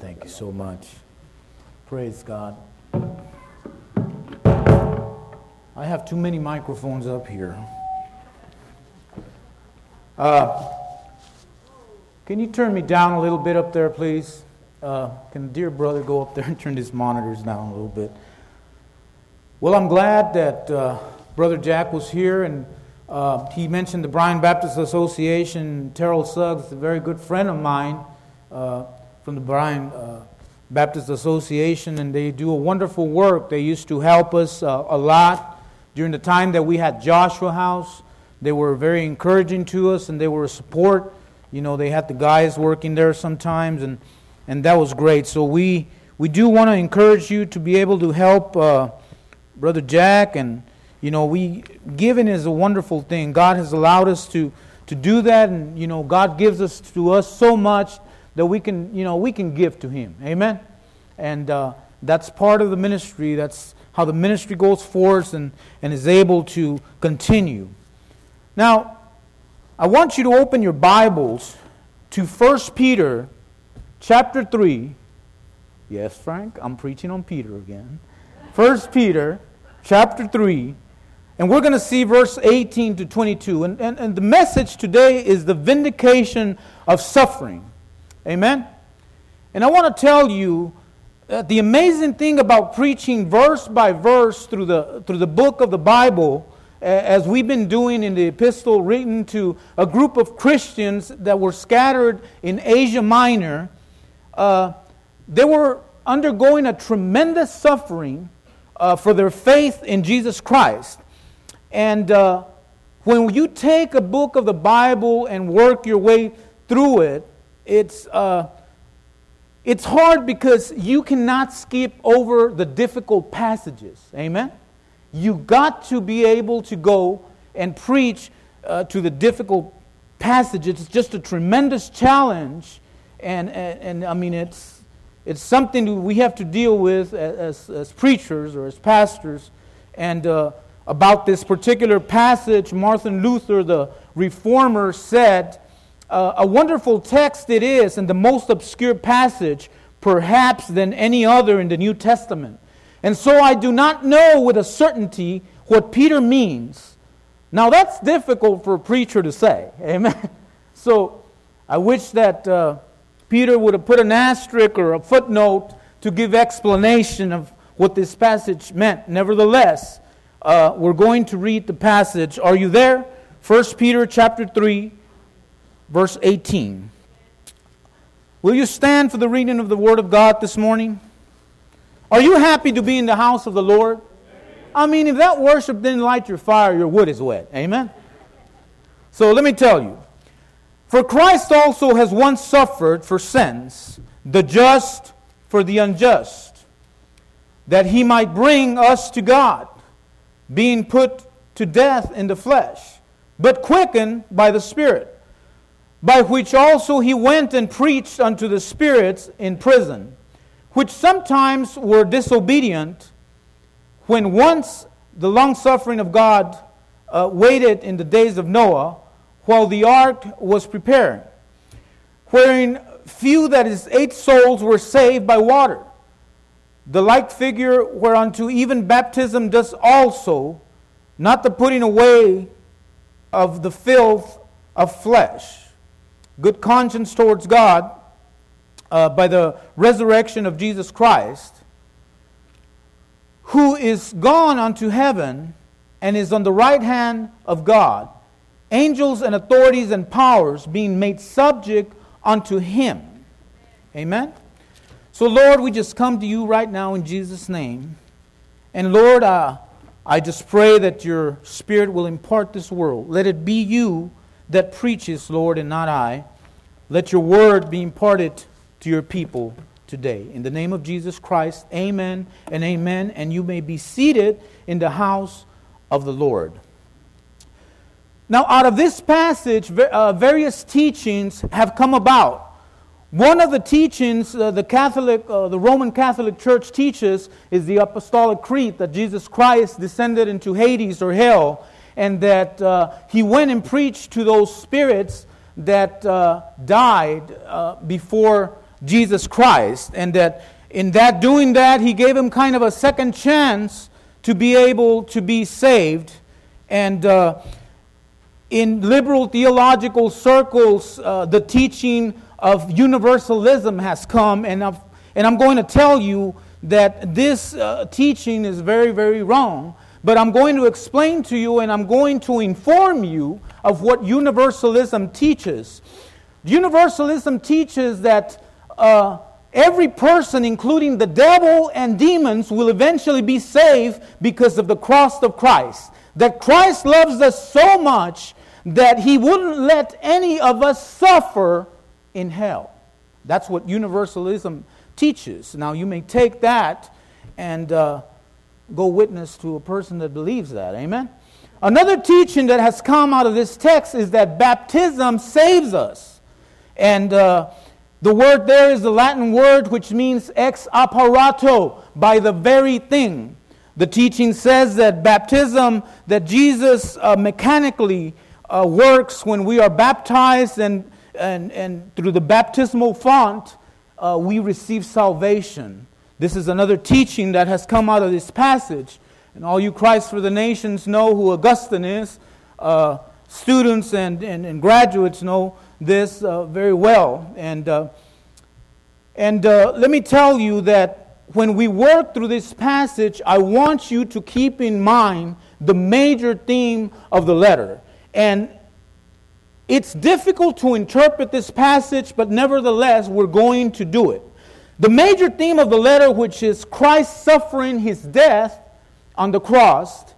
Thank you so much. Praise God. I have too many microphones up here. Uh, can you turn me down a little bit up there, please? Uh, can dear brother go up there and turn his monitors down a little bit? Well, I'm glad that uh, Brother Jack was here and uh, he mentioned the Bryan Baptist Association. Terrell Suggs, a very good friend of mine uh, from the Bryan uh, Baptist Association, and they do a wonderful work. They used to help us uh, a lot during the time that we had Joshua House. They were very encouraging to us, and they were a support. You know, they had the guys working there sometimes, and, and that was great. So we, we do want to encourage you to be able to help uh, Brother Jack and you know, we giving is a wonderful thing. God has allowed us to to do that, and you know, God gives us to us so much that we can, you know, we can give to Him. Amen. And uh, that's part of the ministry. That's how the ministry goes forth and, and is able to continue. Now, I want you to open your Bibles to 1 Peter chapter 3. Yes, Frank, I'm preaching on Peter again. 1 Peter chapter 3 and we're going to see verse 18 to 22. And, and, and the message today is the vindication of suffering. Amen? And I want to tell you that the amazing thing about preaching verse by verse through the, through the book of the Bible, as we've been doing in the epistle written to a group of Christians that were scattered in Asia Minor, uh, they were undergoing a tremendous suffering uh, for their faith in Jesus Christ. And uh, when you take a book of the Bible and work your way through it, it's, uh, it's hard because you cannot skip over the difficult passages. Amen? You got to be able to go and preach uh, to the difficult passages. It's just a tremendous challenge. And, and, and I mean, it's, it's something we have to deal with as, as preachers or as pastors. And uh, about this particular passage, Martin Luther, the reformer, said, A wonderful text it is, and the most obscure passage, perhaps, than any other in the New Testament. And so I do not know with a certainty what Peter means. Now, that's difficult for a preacher to say. Amen. So I wish that uh, Peter would have put an asterisk or a footnote to give explanation of what this passage meant. Nevertheless, uh, we're going to read the passage. Are you there? 1 Peter chapter 3, verse 18. Will you stand for the reading of the Word of God this morning? Are you happy to be in the house of the Lord? I mean, if that worship didn't light your fire, your wood is wet. Amen? So let me tell you. For Christ also has once suffered for sins, the just for the unjust, that he might bring us to God being put to death in the flesh, but quickened by the Spirit, by which also he went and preached unto the spirits in prison, which sometimes were disobedient, when once the long suffering of God uh, waited in the days of Noah, while the ark was preparing, wherein few, that is, eight souls, were saved by water. The like figure whereunto even baptism does also, not the putting away of the filth of flesh, good conscience towards God uh, by the resurrection of Jesus Christ, who is gone unto heaven and is on the right hand of God, angels and authorities and powers being made subject unto him. Amen? So, Lord, we just come to you right now in Jesus' name. And Lord, uh, I just pray that your Spirit will impart this world. Let it be you that preaches, Lord, and not I. Let your word be imparted to your people today. In the name of Jesus Christ, amen and amen. And you may be seated in the house of the Lord. Now, out of this passage, uh, various teachings have come about. One of the teachings uh, the Catholic, uh, the Roman Catholic Church teaches is the Apostolic Creed that Jesus Christ descended into Hades or hell, and that uh, he went and preached to those spirits that uh, died uh, before Jesus Christ, and that in that doing that, he gave him kind of a second chance to be able to be saved. And uh, in liberal theological circles, uh, the teaching of universalism has come, and, I've, and I'm going to tell you that this uh, teaching is very, very wrong. But I'm going to explain to you and I'm going to inform you of what universalism teaches. Universalism teaches that uh, every person, including the devil and demons, will eventually be saved because of the cross of Christ. That Christ loves us so much that he wouldn't let any of us suffer in hell. That's what universalism teaches. Now, you may take that and uh, go witness to a person that believes that. Amen? Another teaching that has come out of this text is that baptism saves us. And uh, the word there is the Latin word which means ex operato, by the very thing. The teaching says that baptism, that Jesus uh, mechanically uh, works when we are baptized and, and, and through the baptismal font, uh, we receive salvation. This is another teaching that has come out of this passage. And all you Christ for the Nations know who Augustine is. Uh, students and, and, and, graduates know this uh, very well. And, uh, and uh, let me tell you that when we work through this passage, I want you to keep in mind the major theme of the letter. And it's difficult to interpret this passage, but nevertheless, we're going to do it. The major theme of the letter, which is Christ suffering his death on the cross,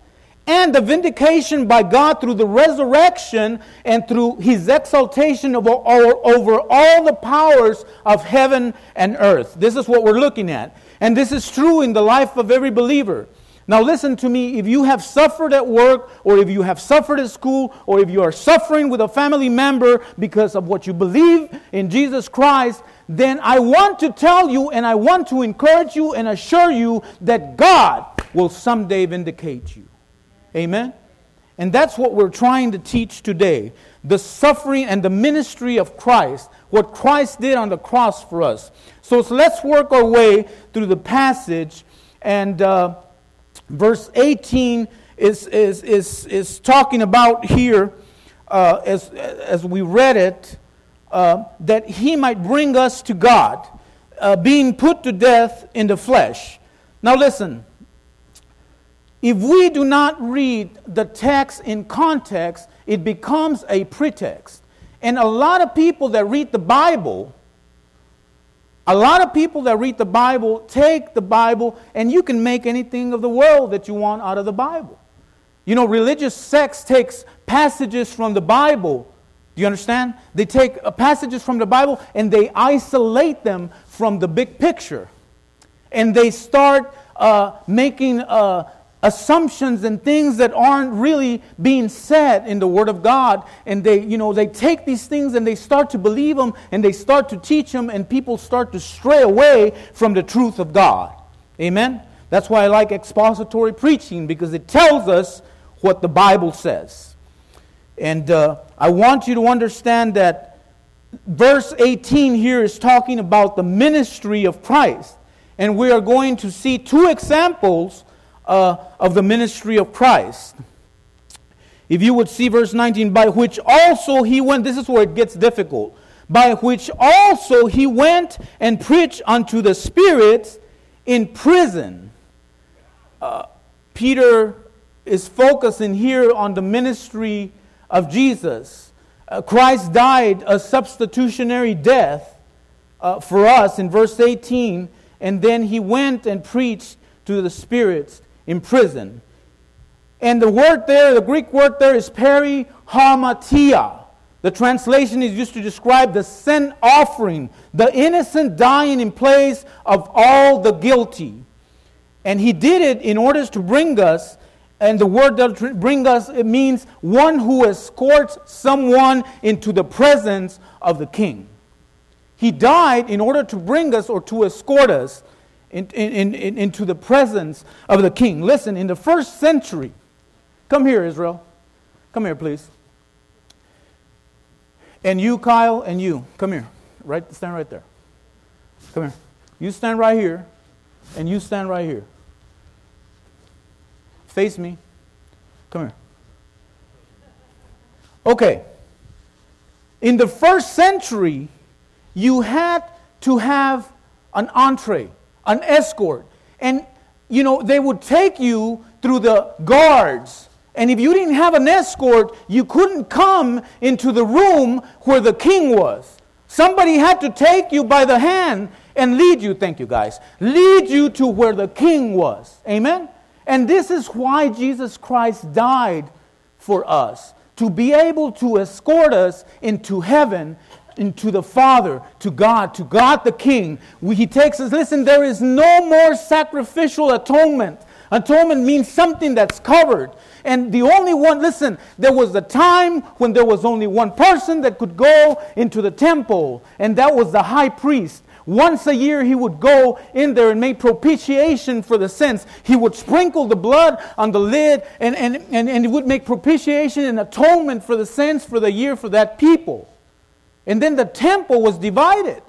and the vindication by God through the resurrection and through his exaltation over, all the powers of heaven and earth. This is what we're looking at. And this is true in the life of every believer. Now, listen to me. If you have suffered at work, or if you have suffered at school, or if you are suffering with a family member because of what you believe in Jesus Christ, then I want to tell you and I want to encourage you and assure you that God will someday vindicate you. Amen? And that's what we're trying to teach today the suffering and the ministry of Christ, what Christ did on the cross for us. So, so let's work our way through the passage and. Uh, verse 18 is, is, is, is talking about here, uh, as, as we read it, uh, that he might bring us to God, uh, being put to death in the flesh. Now, listen. If we do not read the text in context, it becomes a pretext. And a lot of people that read the Bible a lot of people that read the Bible take the Bible and you can make anything of the world that you want out of the Bible. You know, religious sects takes passages from the Bible. Do you understand? They take uh, passages from the Bible and they isolate them from the big picture. And they start uh, making uh, assumptions and things that aren't really being said in the word of god. And they you know they take these things and they start to believe them and they start to teach them and people start to stray away from the truth of god. Amen? That's why i like expository preaching because it tells us what the bible says. And uh, i want you to understand that verse 18 here is talking about the ministry of christ. And we are going to see two examples uh, of the ministry of Christ. If you would see verse 19, by which also he went, this is where it gets difficult. By which also he went and preached unto the spirits in prison. Uh, Peter is focusing here on the ministry of Jesus. Uh, Christ died a substitutionary death uh, for us in verse 18, and then he went and preached to the spirits in prison. And the word there, the Greek word there is periharmatia. The translation is used to describe the sin offering, the innocent dying in place of all the guilty. And he did it in order to bring us, and the word that bring us, it means one who escorts someone into the presence of the king. He died in order to bring us or to escort us in, in, in, into the presence of the king. Listen, in the first century, come here, Israel. Come here, please. And you, Kyle, and you, come here. Right, stand right there. Come here. You stand right here, and you stand right here. Face me. Come here. Okay. In the first century, you had to have an entree, an escort. And, you know, they would take you through the guards. And if you didn't have an escort, you couldn't come into the room where the king was. Somebody had to take you by the hand and lead you, thank you guys, lead you to where the king was. Amen? And this is why Jesus Christ died for us to be able to escort us into heaven, into the Father, to God, to God the King. he takes us, listen, there is no more sacrificial atonement. Atonement means something that's covered. And the only one, listen, there was a time when there was only one person that could go into the temple, and that was the high priest. Once a year, he would go in there and make propitiation for the sins. He would sprinkle the blood on the lid and, and, and, and he would make propitiation and atonement for the sins for the year for that people. And then the temple was divided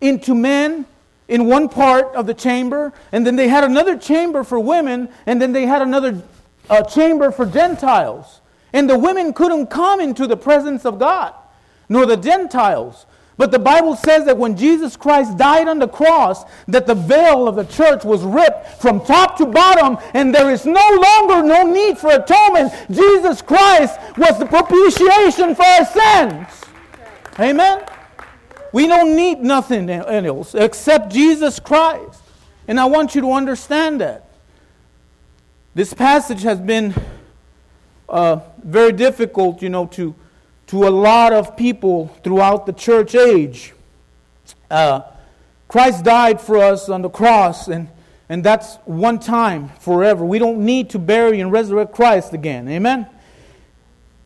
into men in one part of the chamber, and then they had another chamber for women, and then they had another uh, chamber for Gentiles. And the women couldn't come into the presence of God, nor the Gentiles. But the Bible says that when Jesus Christ died on the cross, that the veil of the church was ripped from top to bottom, and there is no longer no need for atonement. Jesus Christ was the propitiation for our sins. Amen. We don't need nothing else except Jesus Christ. And I want you to understand that. This passage has been uh, very difficult, you know, to to a lot of people throughout the church age. Uh, Christ died for us on the cross, and, and that's one time forever. We don't need to bury and resurrect Christ again. Amen?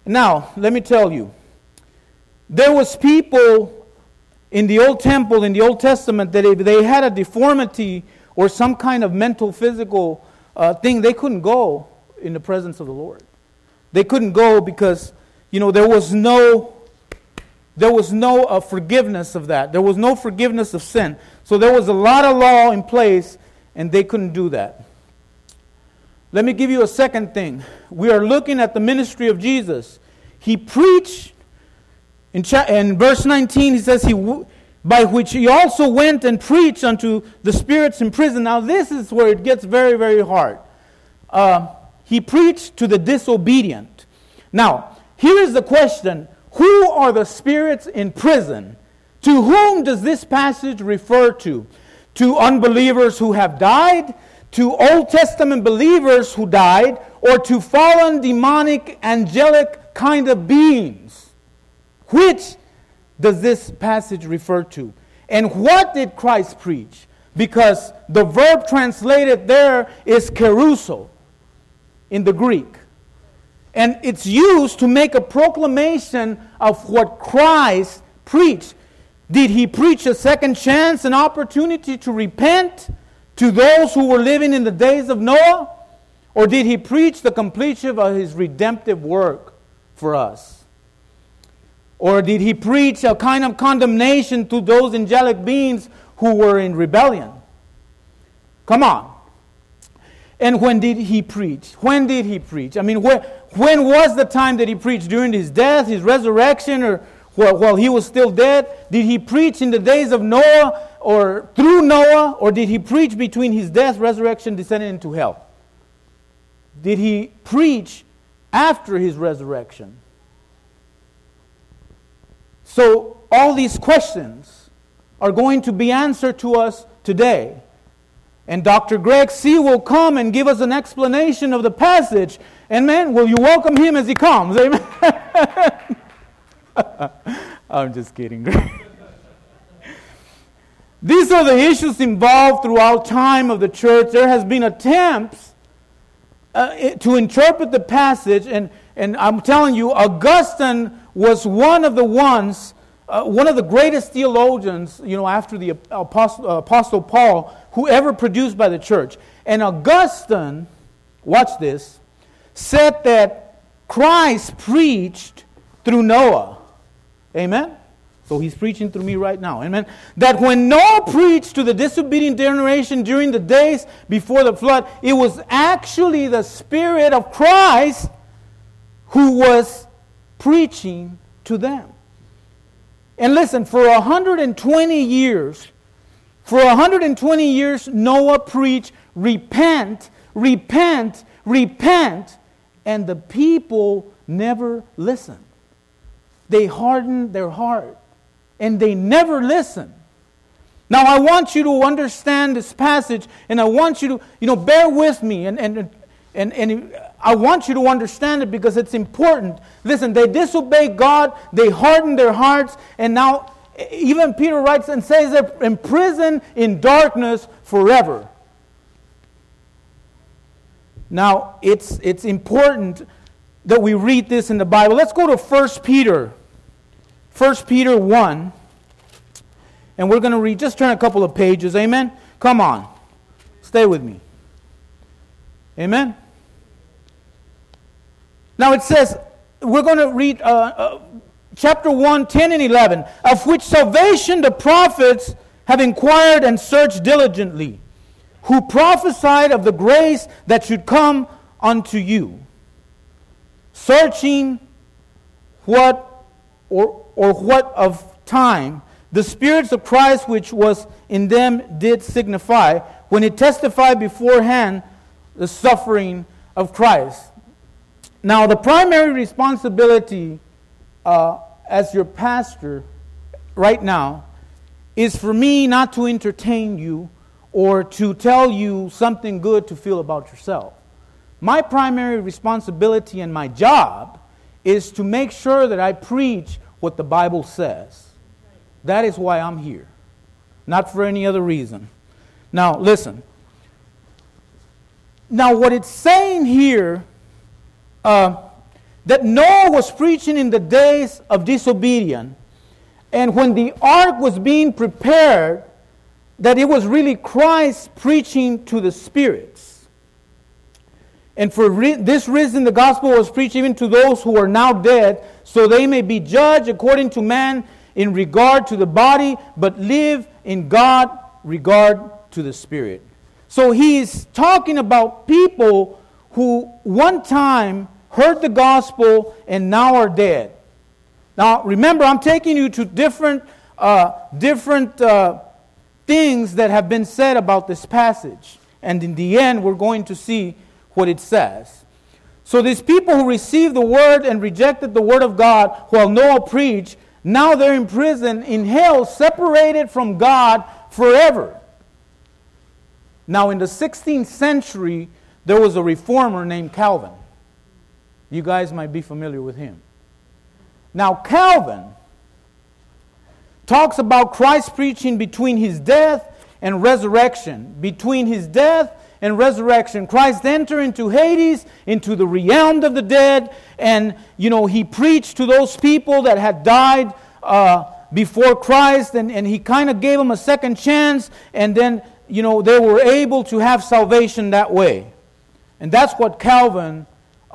Now, let me tell you. There was people in the old temple, in the Old Testament, that if they had a deformity or some kind of mental, physical uh, thing, they couldn't go in the presence of the Lord. They couldn't go because you know, there was no there was no uh, forgiveness of that. There was no forgiveness of sin. So there was a lot of law in place, and they couldn't do that. Let me give you a second thing. We are looking at the ministry of Jesus. He preached, in, cha- in verse 19, he says, he w- by which he also went and preached unto the spirits in prison. Now, this is where it gets very, very hard. Uh, he preached to the disobedient. Now, here is the question Who are the spirits in prison? To whom does this passage refer to? To unbelievers who have died? To Old Testament believers who died? Or to fallen, demonic, angelic kind of beings? Which does this passage refer to? And what did Christ preach? Because the verb translated there is kerusso in the Greek. And it's used to make a proclamation of what Christ preached. Did he preach a second chance, an opportunity to repent to those who were living in the days of Noah? Or did he preach the completion of his redemptive work for us? Or did he preach a kind of condemnation to those angelic beings who were in rebellion? Come on. And when did he preach? When did he preach? I mean, when was the time that he preached? During his death, his resurrection, or while, while he was still dead? Did he preach in the days of Noah or through Noah? Or did he preach between his death, resurrection, descending into hell? Did he preach after his resurrection? So, all these questions are going to be answered to us today. And Dr. Greg C. will come and give us an explanation of the passage. And man, will you welcome him as he comes? Amen. I'm just kidding. These are the issues involved throughout time of the church. There has been attempts uh, to interpret the passage, and, and I'm telling you, Augustine was one of the ones, uh, one of the greatest theologians, you know, after the Apostle, uh, Apostle Paul, whoever produced by the church. And Augustine, watch this, said that Christ preached through Noah. Amen? So he's preaching through me right now. Amen. That when Noah preached to the disobedient generation during the days before the flood, it was actually the Spirit of Christ who was preaching to them. And listen, for 120 years, for 120 years, Noah preached, repent, repent, repent, and the people never listened. They hardened their heart and they never listened. Now, I want you to understand this passage, and I want you to, you know, bear with me, and, and, and, and I want you to understand it because it's important. Listen, they disobeyed God, they hardened their hearts, and now even Peter writes and says they're imprisoned in darkness forever. Now, it's, it's important that we read this in the Bible. Let's go to 1 Peter. 1 Peter 1. And we're going to read, just turn a couple of pages. Amen? Come on. Stay with me. Amen? Now it says, we're going to read uh, uh, chapter 1, 10 and 11, of which salvation the prophets have inquired and searched diligently, who prophesied of the grace that should come unto you, searching what or, or what of time the spirits of Christ which was in them did signify, when it testified beforehand the suffering of Christ. Now, the primary responsibility uh, as your pastor right now is for me not to entertain you or to tell you something good to feel about yourself. My primary responsibility and my job is to make sure that I preach what the Bible says. That is why I'm here, not for any other reason. Now, listen. Now, what it's saying here uh, that Noah was preaching in the days of disobedience, and when the ark was being prepared, that it was really Christ preaching to the spirits. And for re- this reason, the gospel was preached even to those who are now dead, so they may be judged according to man in regard to the body, but live in God regard to the spirit. So he is talking about people who one time heard the gospel, and now are dead. Now, remember, I'm taking you to different, uh, different uh, things that have been said about this passage. And in the end, we're going to see what it says. So, these people who received the word and rejected the word of God while Noah preached, now they're in prison, in hell, separated from God forever. Now, in the 16th century, there was a reformer named Calvin. You guys might be familiar with him. Now, Calvin talks about Christ preaching between his death and resurrection. Between his death and resurrection, Christ entered into Hades, into the realm of the dead, and, you know, he preached to those people that had died uh, before Christ, and, and he kind of gave them a second chance, and then, you know, they were able to have salvation that way. And that's what Calvin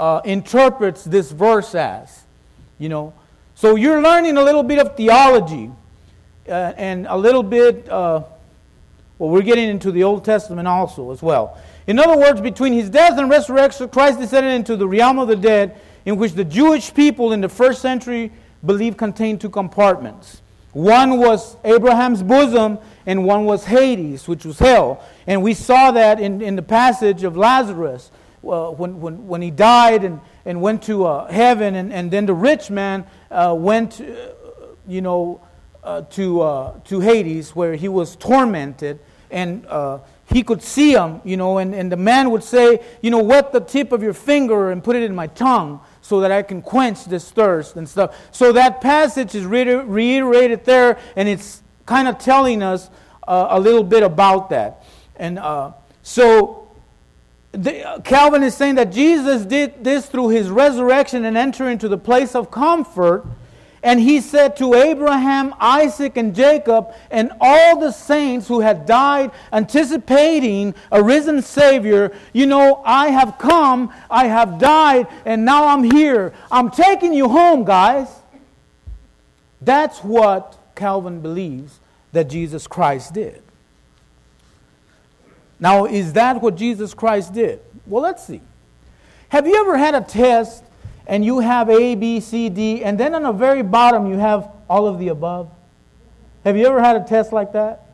uh, interprets this verse as. You know, so you're learning a little bit of theology uh, and a little bit. Uh, well, we're getting into the Old Testament also as well. In other words, between his death and resurrection, Christ descended into the realm of the dead, in which the Jewish people in the first century believed contained two compartments. One was Abraham's bosom, and one was Hades, which was hell. And we saw that in, in the passage of Lazarus uh, when, when, when he died and, and went to uh, heaven, and, and then the rich man uh, went, uh, you know, uh, to, uh, to Hades where he was tormented, and he could see him, you know, and, and the man would say, you know, wet the tip of your finger and put it in my tongue so that I can quench this thirst and stuff. So that passage is reiterated there, and it's kind of telling us a little bit about that. And so the, uh, Calvin is saying that Jesus did this through his resurrection and enter into the place of comfort. And he said to Abraham, Isaac, and Jacob, and all the saints who had died anticipating a risen Savior, You know, I have come, I have died, and now I'm here. I'm taking you home, guys. That's what Calvin believes that Jesus Christ did. Now, is that what Jesus Christ did? Well, let's see. Have you ever had a test and you have A, B, C, D, and then on the very bottom you have all of the above? Have you ever had a test like that?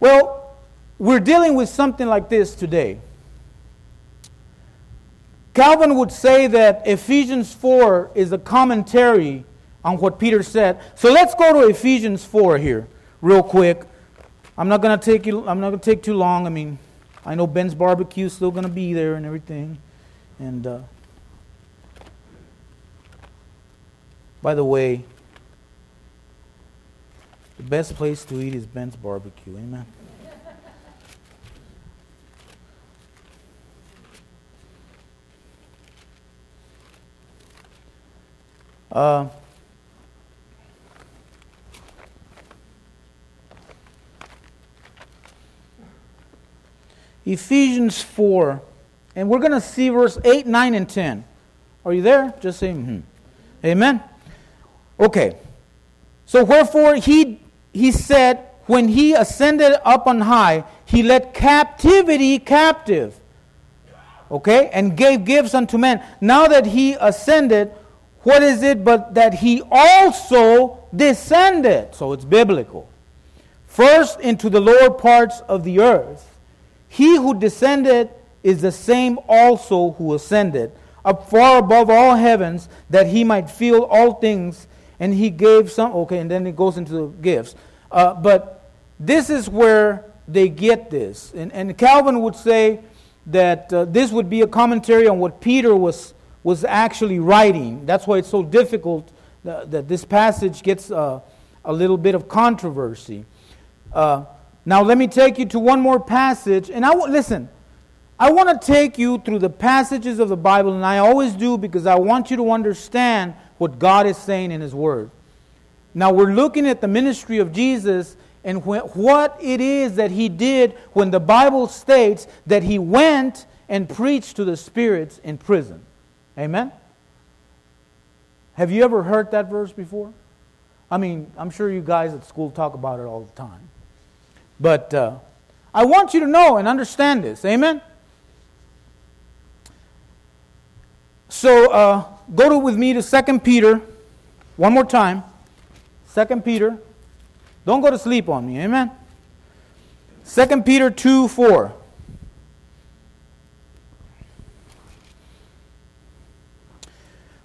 Well, we're dealing with something like this today. Calvin would say that Ephesians 4 is a commentary on what Peter said. So let's go to Ephesians 4 here, real quick. I'm not to take you I'm not to take too long. I mean, I know Ben's barbecue is still to be there and everything. And uh, by the way, the best place to eat is Ben's barbecue. Amen. Uh, Ephesians 4, and we're going to see verse 8, 9, and 10. Are you there? Just say, mm-hmm. Amen. Okay. So, wherefore, he, he said, when he ascended up on high, he led captivity captive. Okay? And gave gifts unto men. Now that he ascended, what is it but that he also descended? So it's biblical. First into the lower parts of the earth. He who descended is the same also who ascended up far above all heavens that he might fill all things. And he gave some, okay, and then it goes into the gifts. Uh, but this is where they get this. And, and Calvin would say that uh, this would be a commentary on what Peter was was actually writing. That's why it's so difficult that, that this passage gets uh, a little bit of controversy. Uh, now, let me take you to one more passage. And I w- listen, I want to take you through the passages of the Bible, and I always do because I want you to understand what God is saying in His Word. Now, we're looking at the ministry of Jesus and wh- what it is that He did when the Bible states that He went and preached to the spirits in prison. Amen? Have you ever heard that verse before? I mean, I'm sure you guys at school talk about it all the time. But uh, I want you to know and understand this. Amen? So uh, go to, with me to 2 Peter one more time. 2 Peter. Don't go to sleep on me. Amen? 2 Peter 2 4.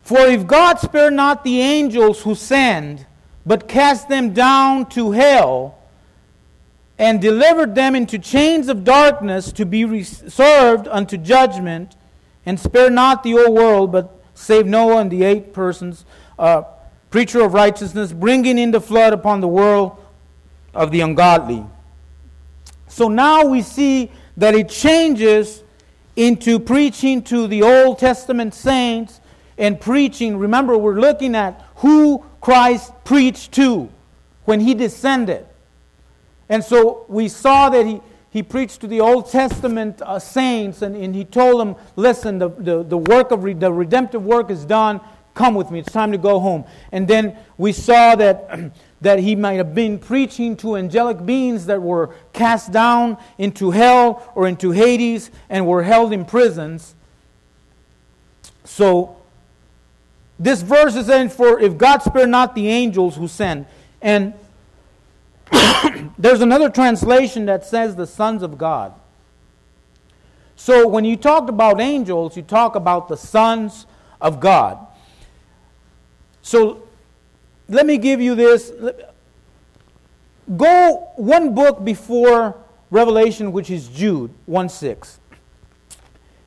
For if God spare not the angels who sinned, but cast them down to hell, and delivered them into chains of darkness to be reserved unto judgment, and spare not the whole world, but save Noah and the eight persons, uh, preacher of righteousness, bringing in the flood upon the world of the ungodly. So now we see that it changes into preaching to the Old Testament saints and preaching, remember, we're looking at who Christ preached to when he descended. And so we saw that he, he preached to the Old Testament uh, saints and, and he told them, listen, the, the, the work of re- the redemptive work is done. Come with me. It's time to go home. And then we saw that, that he might have been preaching to angelic beings that were cast down into hell or into Hades and were held in prisons. So this verse is saying, For if God spare not the angels who send. And there's another translation that says the sons of God. So when you talked about angels, you talk about the sons of God. So let me give you this. Go one book before Revelation, which is Jude 1 6.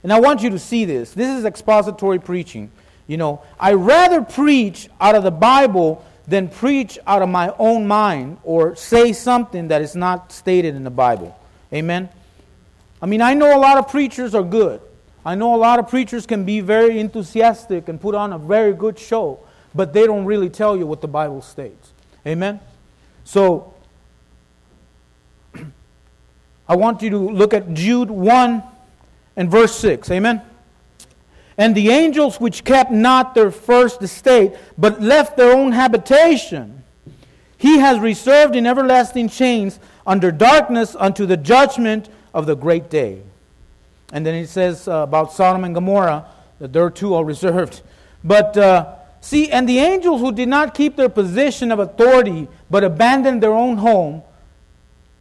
And I want you to see this. This is expository preaching. You know, I rather preach out of the Bible than preach out of my own mind or say something that is not stated in the Bible. Amen. I mean, I know a lot of preachers are good. I know a lot of preachers can be very enthusiastic and put on a very good show, but they don't really tell you what the Bible states. Amen. So I want you to look at Jude 1 and verse 6. Amen. And the angels which kept not their first estate, but left their own habitation, he has reserved in everlasting chains under darkness unto the judgment of the great day. And then he says uh, about Sodom and Gomorrah that there too are reserved. But uh, see, and the angels who did not keep their position of authority, but abandoned their own home,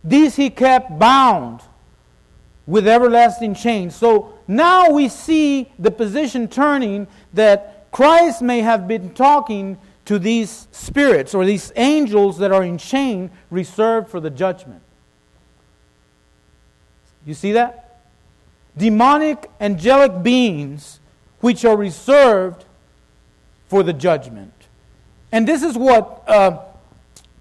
these he kept bound with everlasting chains. So now we see the position turning that Christ may have been talking to these spirits or these angels that are in chain reserved for the judgment. You see that? Demonic angelic beings which are reserved for the judgment. And this is what uh,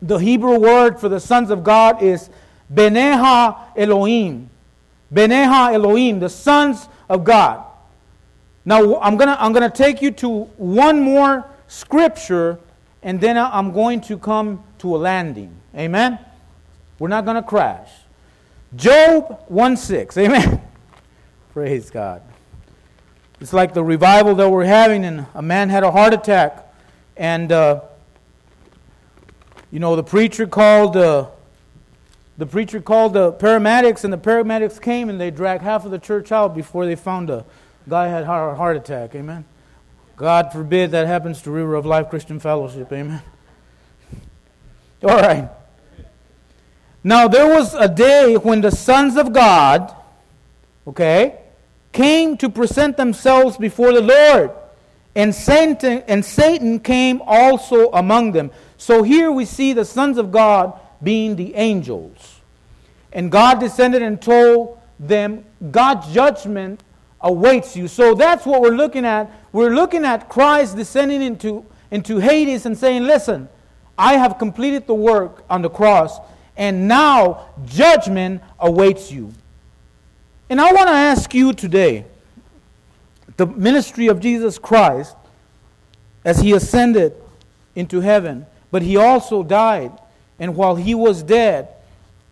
the Hebrew word for the sons of God is Bene ha-Elohim. Bene ha-Elohim, the sons of God. Now, I'm going to I'm to take you to one more scripture, and then I'm going to come to a landing. Amen? We're not going to crash. Job 1 6. Amen? Praise God. It's like the revival that we're having, and a man had a heart attack, and uh, you know the preacher called uh, the preacher called the paramedics, and the paramedics came and they dragged half of the church out before they found a guy had a heart attack. Amen. God forbid that happens to River of Life Christian Fellowship. Amen. All right. Now there was a day when the sons of God, okay, came to present themselves before the Lord. And Satan, and Satan came also among them. So here we see the sons of God being the angels. And God descended and told them, God's judgment awaits you. So that's what we're looking at. We're looking at Christ descending into, into Hades and saying, Listen, I have completed the work on the cross, and now judgment awaits you. And I want to ask you today the ministry of Jesus Christ as he ascended into heaven, but he also died and while he was dead,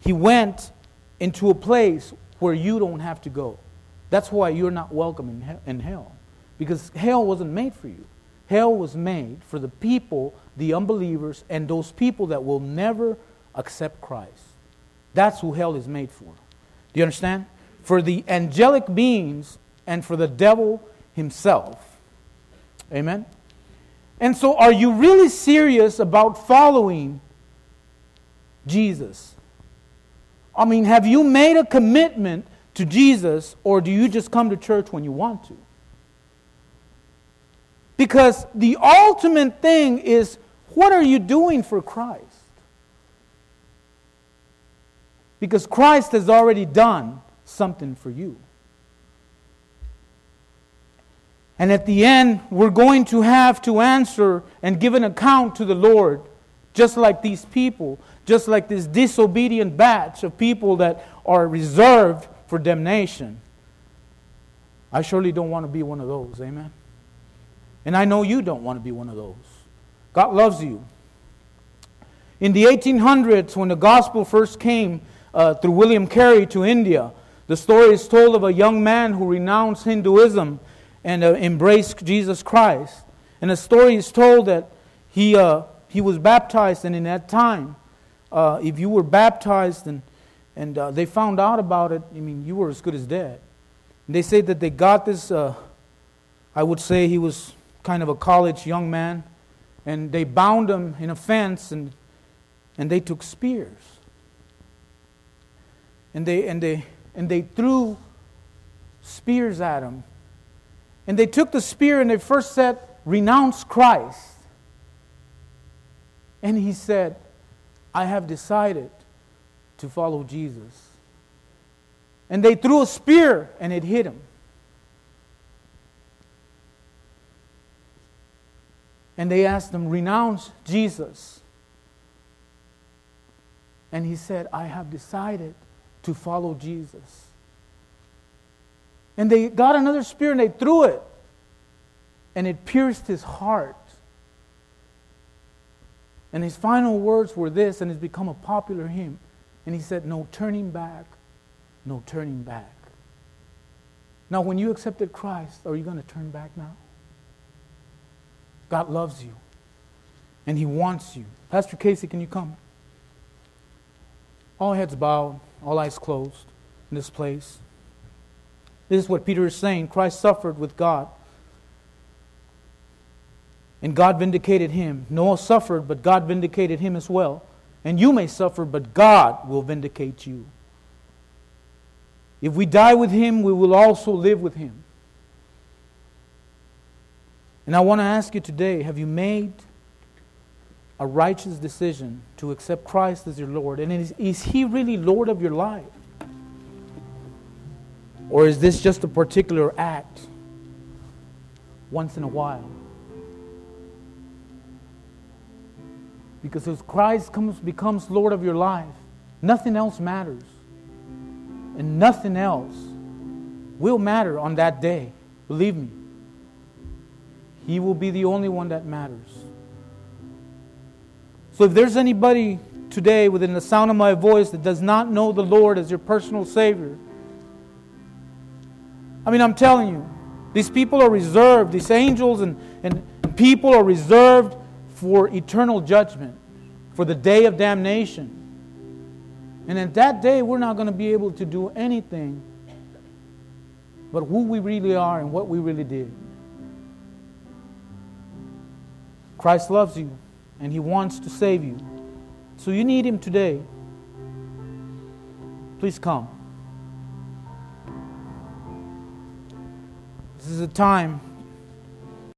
he went into a place where you don't have to go. That's why you're not welcome in, hell. Because hell wasn't made for you. Hell was made for the people, the unbelievers, and those people that will never accept Christ. That's who hell is made for. Do you understand? For the angelic beings and for the devil himself. Amen? And so, are you really serious about following Jesus? I mean, have you made a commitment to Jesus, or do you just come to church when you want to? Because the ultimate thing is what are you doing for Christ? Because Christ has already done something for you. And at the end, we're going to have to answer and give an account to the Lord, just like these people just like this disobedient batch of people that are reserved for damnation. I surely don't want to be one of those. Amen. And I know you don't want to be one of those. God loves you. In the 1800s, when the gospel first came uh, through William Carey to India, the story is told of a young man who renounced Hinduism and uh, embraced Jesus Christ. And the story is told that he, uh, he was baptized, and in that time, uh, if you were baptized and, and uh, they found out about it, I mean, you were as good as dead. And they say that they got this, uh, I would say he was kind of a college young man, and they bound him in a fence and, and they took spears. And they, and, they, and they threw spears at him. And they took the spear and they first said, Renounce Christ. And he said, I have decided to follow Jesus. And they threw a spear and it hit him. And they asked him, Renounce Jesus. And he said, I have decided to follow Jesus. And they got another spear and they threw it. And it pierced his heart. And his final words were this, and it's become a popular hymn. And he said, No turning back, no turning back. Now, when you accepted Christ, are you going to turn back now? God loves you, and He wants you. Pastor Casey, can you come? All heads bowed, all eyes closed in this place. This is what Peter is saying. Christ suffered with God. And God vindicated him. Noah suffered, but God vindicated him as well. And you may suffer, but God will vindicate you. If we die with him, we will also live with him. And I want to ask you today have you made a righteous decision to accept Christ as your Lord? And is, is he really Lord of your life? Or is this just a particular act once in a while? Because as Christ comes, becomes Lord of your life, nothing else matters. And nothing else will matter on that day. Believe me. He will be the only one that matters. So if there's anybody today within the sound of my voice that does not know the Lord as your personal Savior, I mean, I'm telling you, these people are reserved, these angels and, and, people are reserved for eternal judgment, for the day of damnation. And at that day, we're not going to be able to do anything but who we really are and what we really did. Christ loves you and He wants to save you. So you need Him today. Please come. This is a time